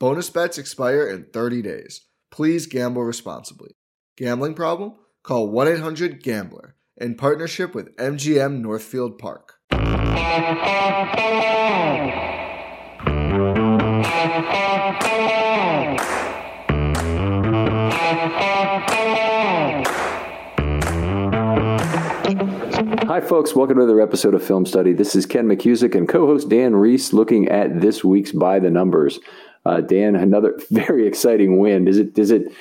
Bonus bets expire in 30 days. Please gamble responsibly. Gambling problem? Call 1 800 Gambler in partnership with MGM Northfield Park. Hi, folks. Welcome to another episode of Film Study. This is Ken McKusick and co host Dan Reese looking at this week's By the Numbers. Uh, Dan, another very exciting win. Does it, does it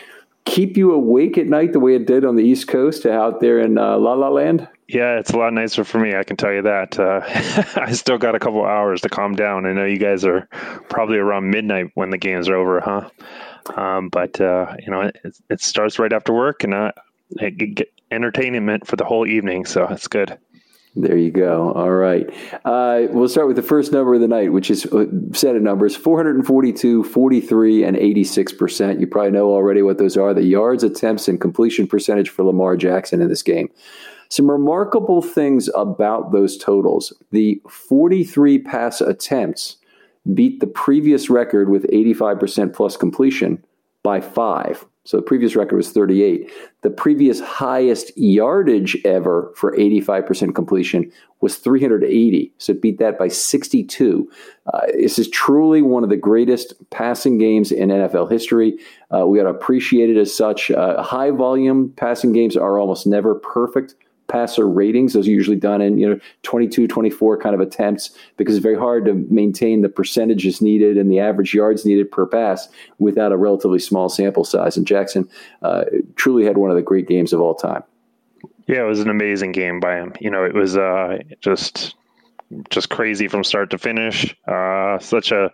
keep you awake at night the way it did on the East Coast out there in uh, La La Land? Yeah, it's a lot nicer for me. I can tell you that. Uh, I still got a couple hours to calm down. I know you guys are probably around midnight when the games are over, huh? Um, but uh, you know, it, it, starts right after work, and uh, I get entertainment for the whole evening, so it's good. There you go. All right. Uh, we'll start with the first number of the night, which is a set of numbers 442, 43, and 86%. You probably know already what those are the yards, attempts, and completion percentage for Lamar Jackson in this game. Some remarkable things about those totals. The 43 pass attempts beat the previous record with 85% plus completion by five. So the previous record was 38. The previous highest yardage ever for 85% completion was 380. So it beat that by 62. Uh, this is truly one of the greatest passing games in NFL history. Uh, we got to appreciate it as such. Uh, high volume passing games are almost never perfect passer ratings. Those are usually done in, you know, 22, 24 kind of attempts because it's very hard to maintain the percentages needed and the average yards needed per pass without a relatively small sample size. And Jackson uh, truly had one of the great games of all time. Yeah, it was an amazing game by him. You know, it was uh, just just crazy from start to finish. Uh, such a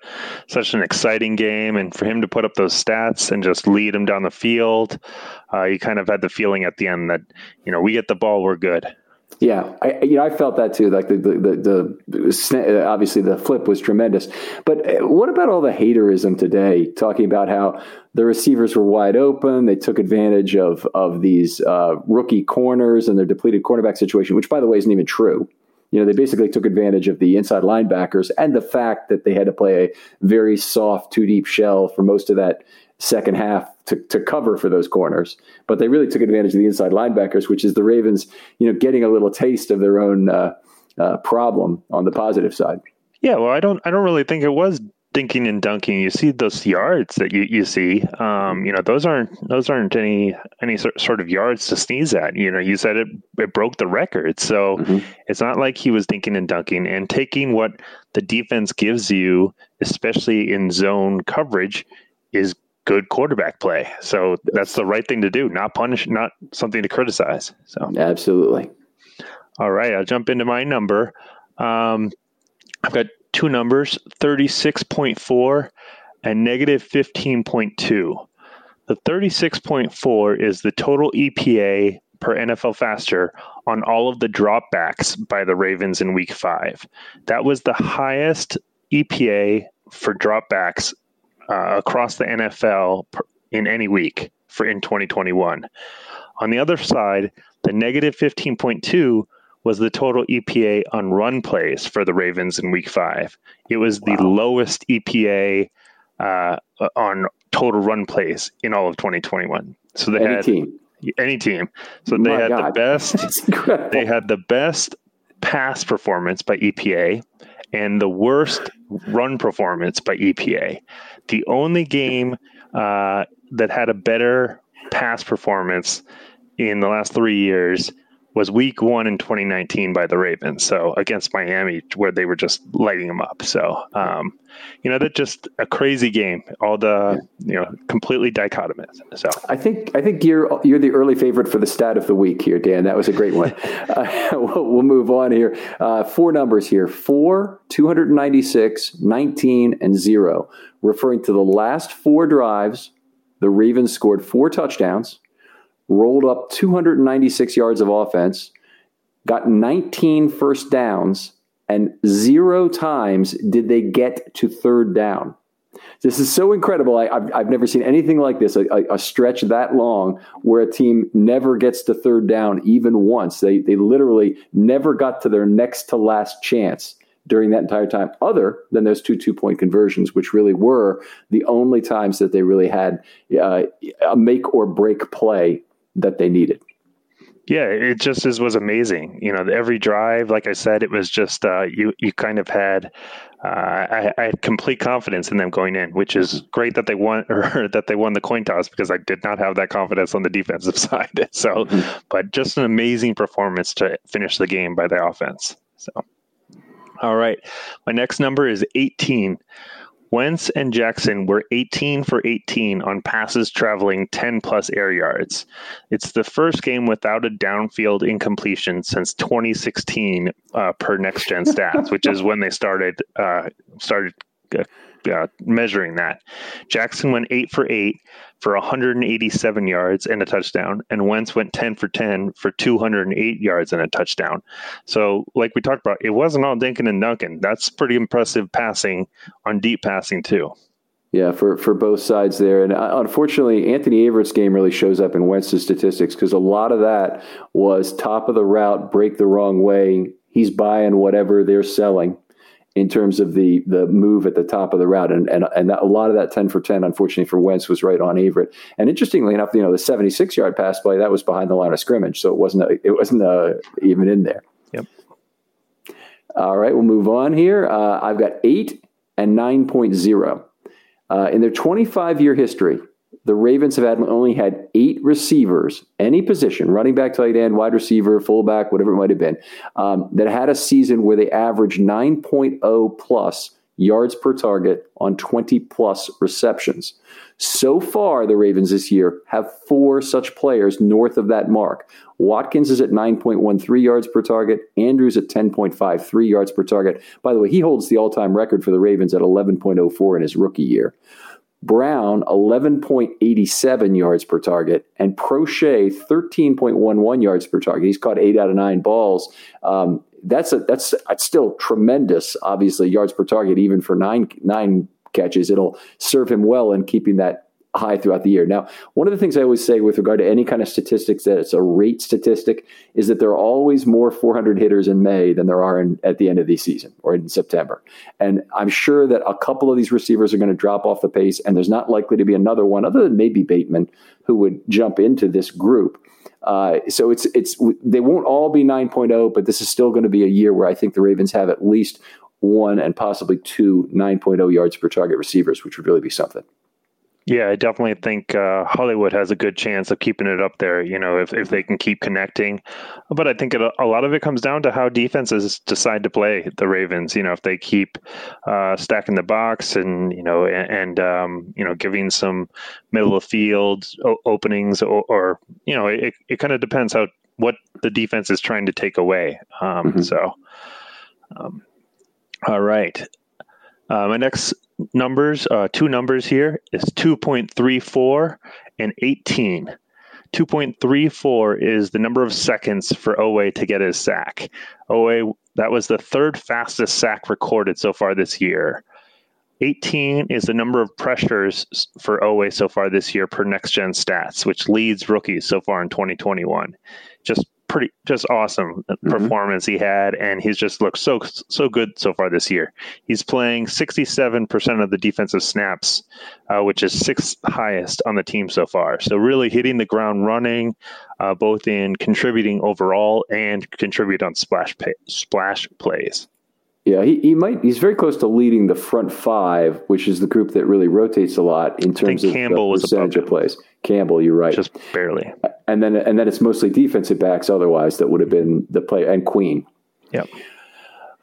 such an exciting game, and for him to put up those stats and just lead him down the field, uh, you kind of had the feeling at the end that you know we get the ball, we're good. Yeah, I you know I felt that too. Like the the, the, the obviously the flip was tremendous, but uh, what about all the haterism today? Talking about how the receivers were wide open, they took advantage of of these uh, rookie corners and their depleted cornerback situation, which by the way isn't even true. You know, they basically took advantage of the inside linebackers and the fact that they had to play a very soft two deep shell for most of that second half to, to cover for those corners. But they really took advantage of the inside linebackers, which is the Ravens, you know, getting a little taste of their own uh, uh, problem on the positive side. Yeah, well, I don't, I don't really think it was dinking and dunking. You see those yards that you, you see. Um, you know, those aren't those aren't any any sort of yards to sneeze at. You know, you said it it broke the record, so mm-hmm. it's not like he was dinking and dunking and taking what the defense gives you, especially in zone coverage, is good quarterback play. So that's the right thing to do, not punish, not something to criticize. So absolutely. All right, I'll jump into my number. Um, I've got two numbers: thirty-six point four and negative fifteen point two. The thirty-six point four is the total EPA per nflfastR on all of the dropbacks by the Ravens in Week Five. That was the highest EPA for dropbacks uh, across the NFL in any week for in 2021. On the other side, the negative 15.2 was the total EPA on run plays for the Ravens in Week Five. It was the wow. lowest EPA uh, on total run plays in all of 2021. So they any had team. any team. So they My had God. the best. they had the best pass performance by EPA and the worst run performance by EPA. The only game uh, that had a better pass performance in the last three years was week one in 2019 by the Ravens. So against Miami, where they were just lighting them up. So, um, you know, that's just a crazy game. All the, you know, completely dichotomous. So I think, I think you're, you're the early favorite for the stat of the week here, Dan. That was a great one. uh, we'll, we'll, move on here. Uh, four numbers here, four, 296, 19 and zero, referring to the last four drives. The Ravens scored four touchdowns rolled up 296 yards of offense, got 19 first downs, and zero times did they get to third down. This is so incredible. I, have I've never seen anything like this a, a, stretch that long where a team never gets to third down even once. They, they literally never got to their next to last chance during that entire time, other than those two two point conversions, which really were the only times that they really had uh, a make or break play that they needed. Yeah, it just is, was amazing. You know, every drive, like I said, it was just uh, you. You kind of had, uh, I, I, had complete confidence in them going in, which is great that they won or that they won the coin toss because I did not have that confidence on the defensive side. So, mm-hmm. but just an amazing performance to finish the game by the offense. So, all right, my next number is eighteen. Wentz and Jackson were 18 for 18 on passes traveling 10 plus air yards. It's the first game without a downfield incompletion since 2016 uh, per Next Gen Stats, which is when they started uh, started uh, uh, measuring that. Jackson went eight for eight for 187 yards and a touchdown, and Wentz went 10 for 10 for 208 yards and a touchdown. So, like we talked about, it wasn't all Dinkin and Duncan. That's pretty impressive passing on deep passing too. Yeah, for, for both sides there. And uh, unfortunately, Anthony Averett's game really shows up in Wentz's statistics because a lot of that was top of the route, break the wrong way. He's buying whatever they're selling in terms of the the move at the top of the route, and and and that, a lot of that ten for ten, unfortunately for Wentz, was right on Averett. And interestingly enough, you know, the seventy six yard pass play that was behind the line of scrimmage, so it wasn't a, it wasn't a, uh, even in there. Yep. All right, we'll move on here. Uh, I've got eight and nine point zero uh, in their twenty five year history the Ravens have had only had eight receivers, any position, running back, tight end, wide receiver, fullback, whatever it might have been, um, that had a season where they averaged 9.0 plus yards per target on 20 plus receptions. So far, the Ravens this year have four such players north of that mark. Watkins is at 9.13 yards per target. Andrews at 10.53 yards per target. By the way, he holds the all time record for the Ravens at 11.04 in his rookie year. Brown, 11.87 yards per target, and Proche, 13.11 yards per target. He's caught eight out of nine balls. Um, that's a, that's that's still tremendous. Obviously, yards per target, even for nine nine catches, it'll serve him well in keeping that high throughout the year. Now, one of the things I always say with regard to any kind of statistics that it's a rate statistic is that there are always more 400 hitters in May than there are in, at the end of the season or in September. And I'm sure that a couple of these receivers are going to drop off the pace, and there's not likely to be another one other than maybe Bateman who would jump into this group. Uh, so it's it's they won't all be 9.0, but this is still going to be a year where I think the Ravens have at least one and possibly two 9.0 yards per target receivers, which would really be something. Yeah, I definitely think uh, Hollywood has a good chance of keeping it up there. You know, if, if they can keep connecting, but I think it, a lot of it comes down to how defenses decide to play the Ravens. You know, if they keep uh, stacking the box and you know and, and um, you know giving some middle of field openings, or, or, you know, it, it kind of depends how what the defense is trying to take away. Um, mm-hmm. So, um, all right. Uh, my next numbers, uh, two numbers here is 2.34 and 18. 2.34 is the number of seconds for Oweh to get his sack. Oweh, that was the third fastest sack recorded so far this year. 18 is the number of pressures for Oweh so far this year per next gen stats, which leads rookies so far in 2021. Just pretty just awesome mm-hmm. performance he had and he's just looked so so good so far this year. He's playing 67% of the defensive snaps uh, which is sixth highest on the team so far. So really hitting the ground running uh, both in contributing overall and contribute on splash pay, splash plays yeah, he, he might. He's very close to leading the front five, which is the group that really rotates a lot in terms of Campbell the percentage of plays. Campbell, you're right, just barely. And then and then it's mostly defensive backs. Otherwise, that would have been the play and Queen. Yep.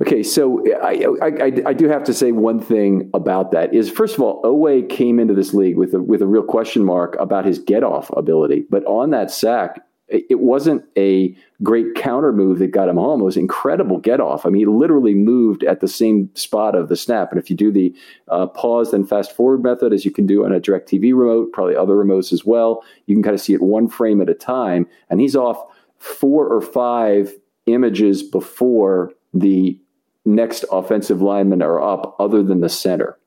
Okay, so I, I, I, do have to say one thing about that is first of all, Oweh came into this league with a with a real question mark about his get off ability, but on that sack, it wasn't a great counter move that got him home. It was incredible get off. I mean, he literally moved at the same spot of the snap. And if you do the uh, pause then fast forward method, as you can do on a DirecTV remote, probably other remotes as well, you can kind of see it one frame at a time. And he's off four or five images before the next offensive linemen are up, other than the center.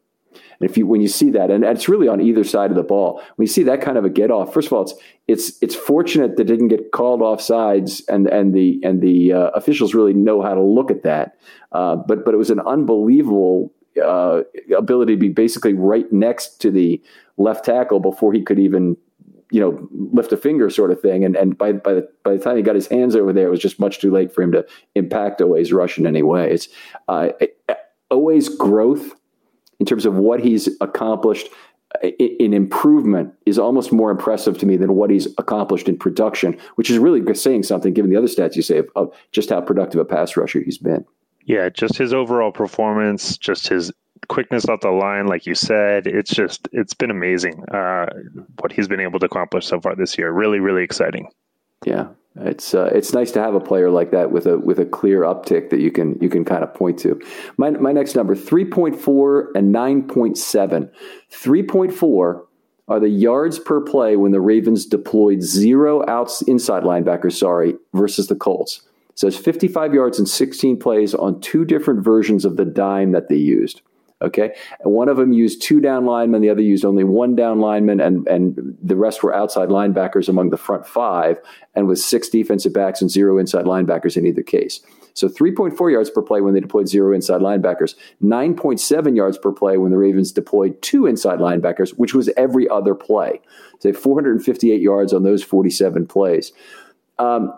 And if you when you see that, and it's really on either side of the ball, when you see that kind of a get off, first of all, it's it's it's fortunate that didn't get called off sides, and and the and the uh, officials really know how to look at that. Uh, but but it was an unbelievable uh, ability to be basically right next to the left tackle before he could even you know lift a finger sort of thing and and by by the by the time he got his hands over there it was just much too late for him to impact Oweh's rush in any way it's uh, Oweh's growth in terms of what he's accomplished in improvement is almost more impressive to me than what he's accomplished in production, which is really saying something given the other stats you say of, of, just how productive a pass rusher he's been. Yeah, just his overall performance, just his quickness off the line, like you said, it's just it's been amazing uh, what he's been able to accomplish so far this year. Really, really exciting. Yeah, it's uh, it's nice to have a player like that with a with a clear uptick that you can you can kind of point to. My my next number three point four and nine point seven. Three point four are the yards per play when the Ravens deployed zero outs inside linebackers. Sorry, versus the Colts. So it's 55 yards and 16 plays on two different versions of the dime that they used. Okay. One of them used two down linemen, the other used only one down lineman, and, and the rest were outside linebackers among the front five, and with six defensive backs and zero inside linebackers in either case. So 3.4 yards per play when they deployed zero inside linebackers, 9.7 yards per play when the Ravens deployed two inside linebackers, which was every other play. So 458 yards on those 47 plays. Um,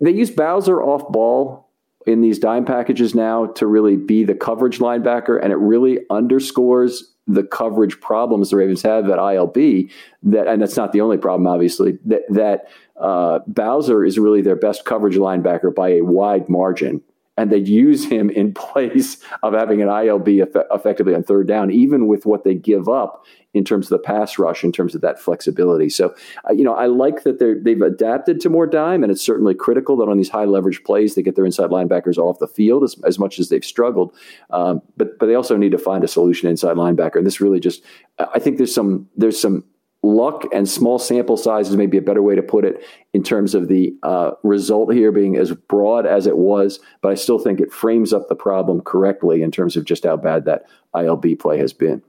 they used Bowser off ball in these dime packages now to really be the coverage linebacker, and it really underscores the coverage problems the Ravens have at ILB. That, and that's not the only problem, obviously. That that uh, Bowser is really their best coverage linebacker by a wide margin, and they'd use him in place of having an ILB eff- effectively on third down, even with what they give up in terms of the pass rush, in terms of that flexibility. So, uh, you know, I like that they've adapted to more dime, and it's certainly critical that on these high leverage plays they get their inside linebackers off the field as, as much as they've struggled. Um, but but they also need to find a solution inside linebacker, and this really just I think there's some there's some luck and small sample sizes may be a better way to put it in terms of the uh, result here being as broad as it was, but I still think it frames up the problem correctly in terms of just how bad that ILB play has been.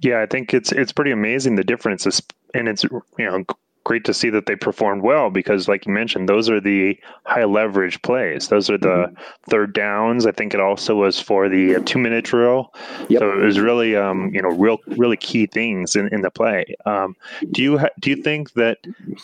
Yeah, I think it's it's pretty amazing the difference, and it's you know great to see that they performed well because, like you mentioned, those are the high leverage plays. Those are the mm-hmm. third downs. I think it also was for the uh, two minute drill. Yep. So it was really, um, you know, real, really key things in, in the play. Um, do you ha- do you think that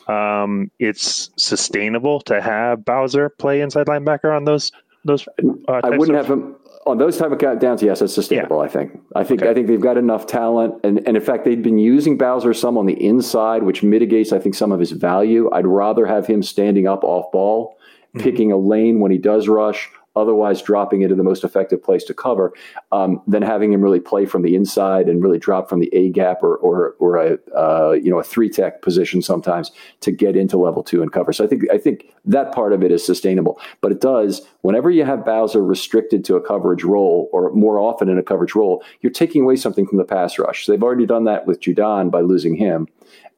um, it's sustainable to have Bowser play inside linebacker on those those? Uh, I wouldn't of- have him on those type of downs, yes, it's sustainable. Yeah. I think. I think. Okay. I think they've got enough talent, and, and in fact, they've been using Bowser some on the inside, which mitigates, I think, some of his value. I'd rather have him standing up off ball, mm-hmm. picking a lane when he does rush, otherwise dropping into the most effective place to cover, um, than having him really play from the inside and really drop from the A gap or or, or a uh, you know a three tech position sometimes to get into level two and cover. So I think I think that part of it is sustainable, but it does whenever you have Bowser restricted to a coverage role or more often in a coverage role, you're taking away something from the pass rush. So they've already done that with Judon by losing him.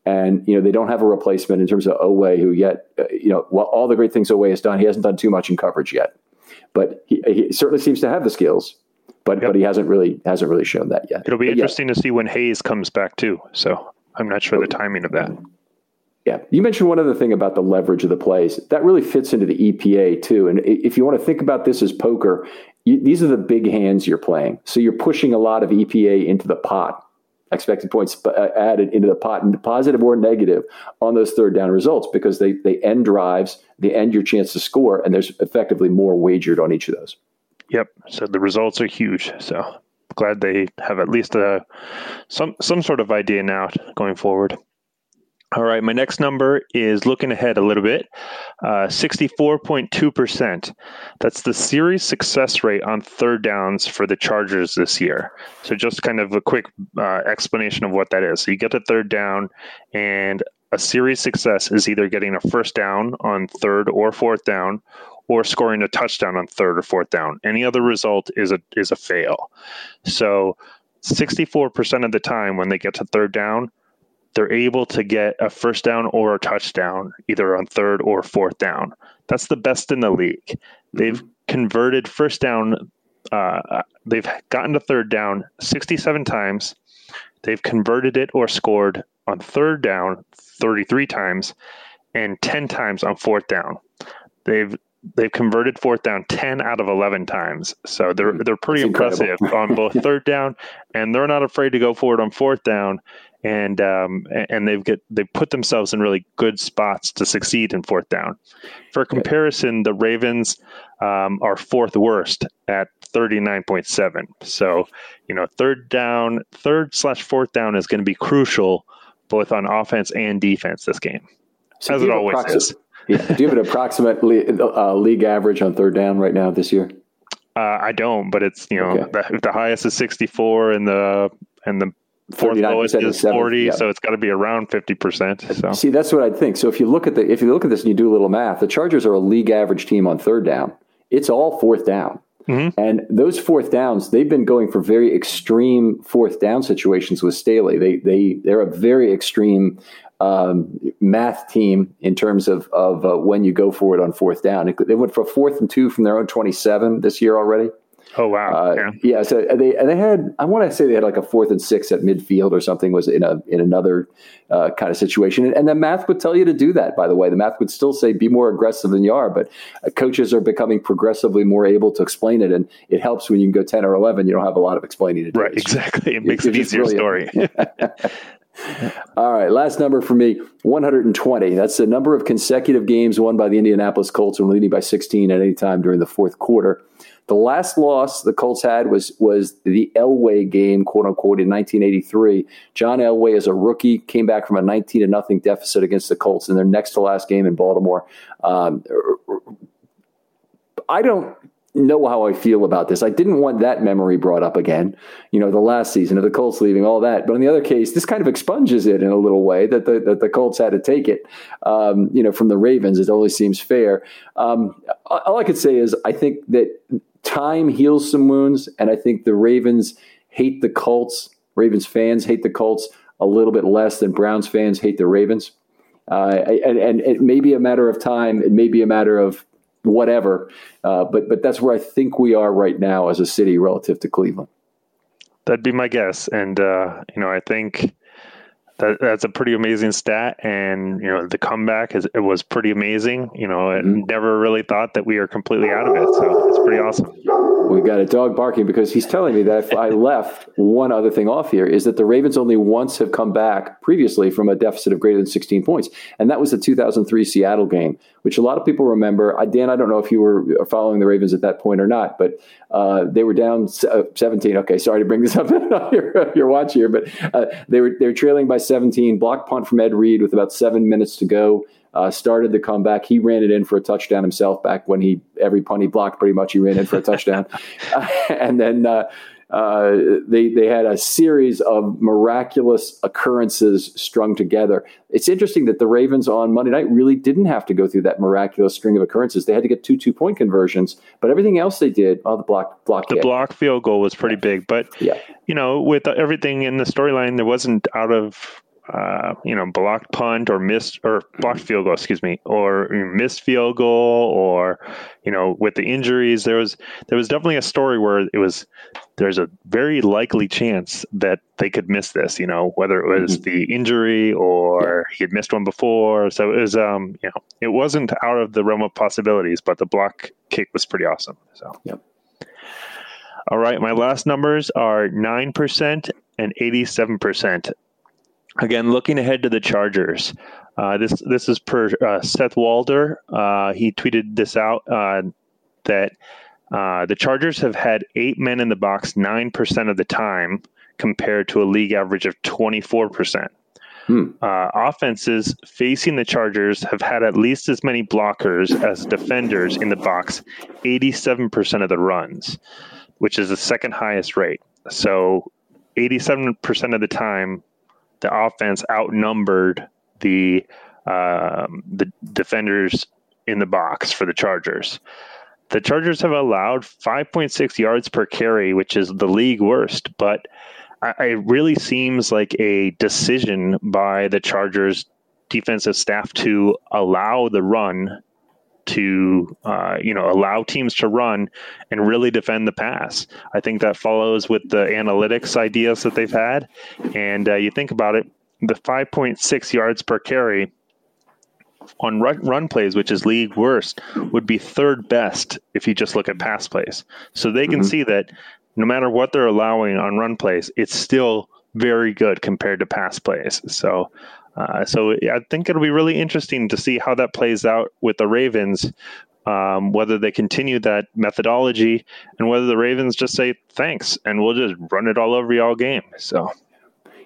And you know they don't have a replacement in terms of Oweh, who yet uh, you know all the great things Oweh has done, he hasn't done too much in coverage yet but he, he certainly seems to have the skills. But yep. but he hasn't really hasn't really shown that yet. It'll be but interesting to see when Hayes comes back too. So I'm not sure the timing of that. Yeah, you mentioned one other thing about the leverage of the plays. That really fits into the EPA too. And if you want to think about this as poker, you, these are the big hands you're playing. So you're pushing a lot of EPA into the pot expected points uh, added into the pot, positive or negative, on those third down results because they they end drives, they end your chance to score, and there's effectively more wagered on each of those. Yep. So the results are huge. So glad they have at least a some some sort of idea now going forward. All right, my next number is looking ahead a little bit. Uh, 64.2%. That's the series success rate on third downs for the Chargers this year. So, just kind of a quick uh, explanation of what that is. So, you get to third down, and a series success is either getting a first down on third or fourth down, or scoring a touchdown on third or fourth down. Any other result is a is a fail. So, 64% of the time when they get to third down, they're able to get a first down or a touchdown either on third or fourth down. That's the best in the league. They've converted first down, uh, they've gotten to third down 67 times. They've converted it or scored on third down 33 times and 10 times on fourth down. They've they've converted fourth down 10 out of 11 times. So they're they're pretty impressive on both third down and they're not afraid to go forward on fourth down and um, and they've get they put themselves in really good spots to succeed in fourth down. For comparison, the Ravens um, are fourth worst at thirty nine point seven. So you know, third down, third slash fourth down is going to be crucial both on offense and defense this game, so as it always is. Yeah. Do you have an approximate uh, league average on third down right now this year? Uh, I don't, but it's you know okay. the, the highest is sixty four and the and the fourth lowest is 40 yeah. so it's got to be around 50% so. see that's what I'd think so if you look at the if you look at this and you do a little math the chargers are a league average team on third down it's all fourth down mm-hmm. and those fourth downs they've been going for very extreme fourth down situations with staley they they they're a very extreme um, math team in terms of of uh, when you go for it on fourth down they went for fourth and two from their own 27 this year already Oh wow! Uh, yeah. yeah. So they they had I want to say they had like a fourth and six at midfield or something was in a in another uh, kind of situation, and, and, the math would tell you to do that. By the way, the math would still say be more aggressive than you are, but uh, coaches are becoming progressively more able to explain it, and it helps when you can go ten or eleven. You don't have a lot of explaining to do. Right, exactly. It makes it, it easier story. All right, last number for me 120. That's the number of consecutive games won by the Indianapolis Colts when leading by 16 at any time during the fourth quarter. The last loss the Colts had was was the Elway game, quote unquote, in 1983. John Elway, as a rookie, came back from a 19 to nothing deficit against the Colts in their next to last game in Baltimore. Um, I don't know how I feel about this. I didn't want that memory brought up again. You know, the last season of the Colts leaving, all that. But in the other case, this kind of expunges it in a little way that the that the Colts had to take it. Um, you know, from the Ravens, it only seems fair. Um, all I could say is I think that time heals some wounds, and I think the Ravens hate the Colts. Ravens fans hate the Colts a little bit less than Browns fans hate the Ravens. Uh, and, and it may be a matter of time. It may be a matter of whatever. Uh, but but that's where I think we are right now as a city relative to Cleveland. That'd be my guess, and uh, you know I think that that's a pretty amazing stat, and you know the comeback is it was pretty amazing. You know, mm-hmm. never really thought that we are completely out of it, so it's pretty awesome. We got a dog barking because he's telling me that if I left one other thing off here is that the Ravens only once have come back previously from a deficit of greater than 16 points, and that was the 2003 Seattle game, which a lot of people remember. Dan, I don't know if you were following the Ravens at that point or not, but uh, they were down uh, 17. Okay, sorry to bring this up on your, your watch here, but uh, they were they were trailing by 17. Block punt from Ed Reed with about seven minutes to go uh, started the comeback. He ran it in for a touchdown himself back when he every punt he blocked pretty much he ran in for a touchdown, uh, and then. Uh, uh, they they had a series of miraculous occurrences strung together. It's interesting that the Ravens on Monday night really didn't have to go through that miraculous string of occurrences. They had to get two two point conversions, but everything else they did, oh, the block block the hit. block field goal was pretty big. But yeah. you know, with everything in the storyline, there wasn't out of uh, you know, blocked punt or missed or blocked field goal, excuse me, or missed field goal, or you know, with the injuries, there was there was definitely a story where it was there's a very likely chance that they could miss this. You know, whether it was mm-hmm. the injury or he had missed one before, so it was um, you know, it wasn't out of the realm of possibilities, but the block kick was pretty awesome. So. Yep. All right, my last numbers are 9% and 87%. Again, looking ahead to the Chargers. Uh, this this is per uh, Seth Walder. Uh, he tweeted this out uh, that uh, the Chargers have had eight men in the box nine percent of the time, compared to a league average of twenty four percent. Hmm. Uh, offenses facing the Chargers have had at least as many blockers as defenders in the box, 87% of the runs, which is the second highest rate. So, 87% of the time, the offense outnumbered the um, the defenders in the box for the Chargers. The Chargers have allowed 5.6 yards per carry, which is the league worst, but it really seems like a decision by the Chargers defensive staff to allow the run to uh, you know allow teams to run and really defend the pass. I think that follows with the analytics ideas that they've had, and uh, you think about it, the 5.6 yards per carry on run, run plays, which is league worst, would be third best if you just look at pass plays. So they can mm-hmm. see that no matter what they're allowing on run plays, it's still very good compared to pass plays. So uh, so I think it'll be really interesting to see how that plays out with the Ravens, um, whether they continue that methodology and whether the Ravens just say thanks and we'll just run it all over you all game. So.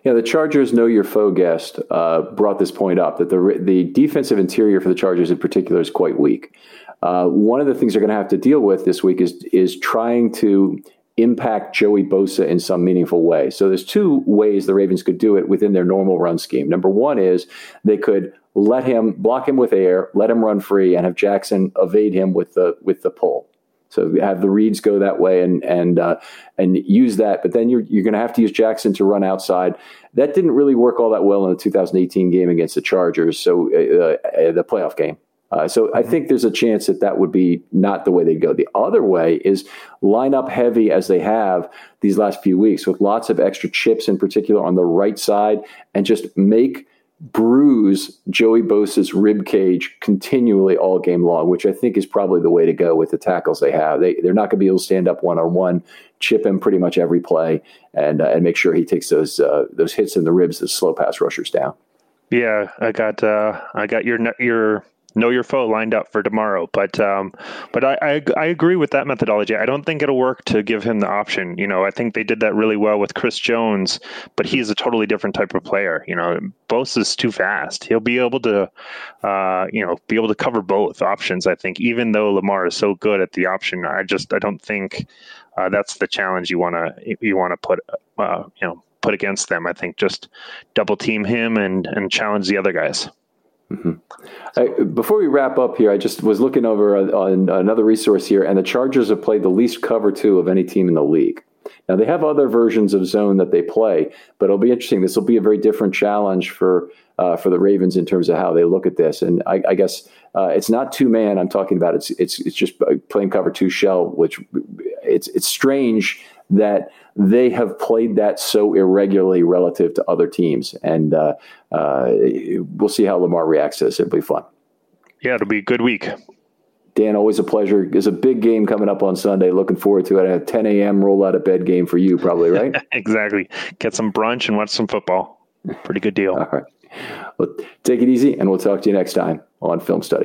Yeah, the Chargers know your foe guest uh, brought this point up that the the defensive interior for the Chargers in particular is quite weak. Uh, one of the things they're going to have to deal with this week is is trying to impact Joey Bosa in some meaningful way. So there's two ways the Ravens could do it within their normal run scheme. Number one is they could let him block him with air, let him run free, and have Jackson evade him with the with the pull. So have the reads go that way and and uh, and use that. But then you're you're going to have to use Jackson to run outside. That didn't really work all that well in the 2018 game against the Chargers. So uh, uh, the playoff game. Uh, so I mm-hmm. think there's a chance that that would be not the way they go. The other way is line up heavy as they have these last few weeks with lots of extra chips in particular on the right side and just make bruise Joey Bosa's rib cage continually all game long, which I think is probably the way to go with the tackles they have. They, they're not going to be able to stand up one on one, chip him pretty much every play, and uh, and make sure he takes those uh, those hits in the ribs, the slow pass rushers down. Yeah, I got uh, I got your your know your foe lined up for tomorrow. But um, but I, I, I agree with that methodology. I don't think it'll work to give him the option. You know, I think they did that really well with Chris Jones, but he's a totally different type of player. You know, Bosa's too fast. He'll be able to, uh, you know, be able to cover both options. I think, even though Lamar is so good at the option, I just I don't think uh, that's the challenge you want to you want to put uh, you know put against them. I think just double team him and and challenge the other guys. Mm-hmm. I, before we wrap up here, I just was looking over on another resource here, and the Chargers have played the least cover two of any team in the league. Now they have other versions of zone that they play, but it'll be interesting. This will be a very different challenge for uh, for the Ravens in terms of how they look at this. And I, I guess uh, it's not two man. I'm talking about it's it's it's just playing cover two shell, which it's it's strange that they have played that so irregularly relative to other teams. And uh, uh, we'll see how Lamar reacts to this. It'll be fun. Yeah, it'll be a good week. Dan, always a pleasure. There's a big game coming up on Sunday. Looking forward to it. A 10 a.m. roll out of bed game for you, probably, right? exactly. Get some brunch and watch some football. Pretty good deal. All right. Well, take it easy, and we'll talk to you next time on Film Study.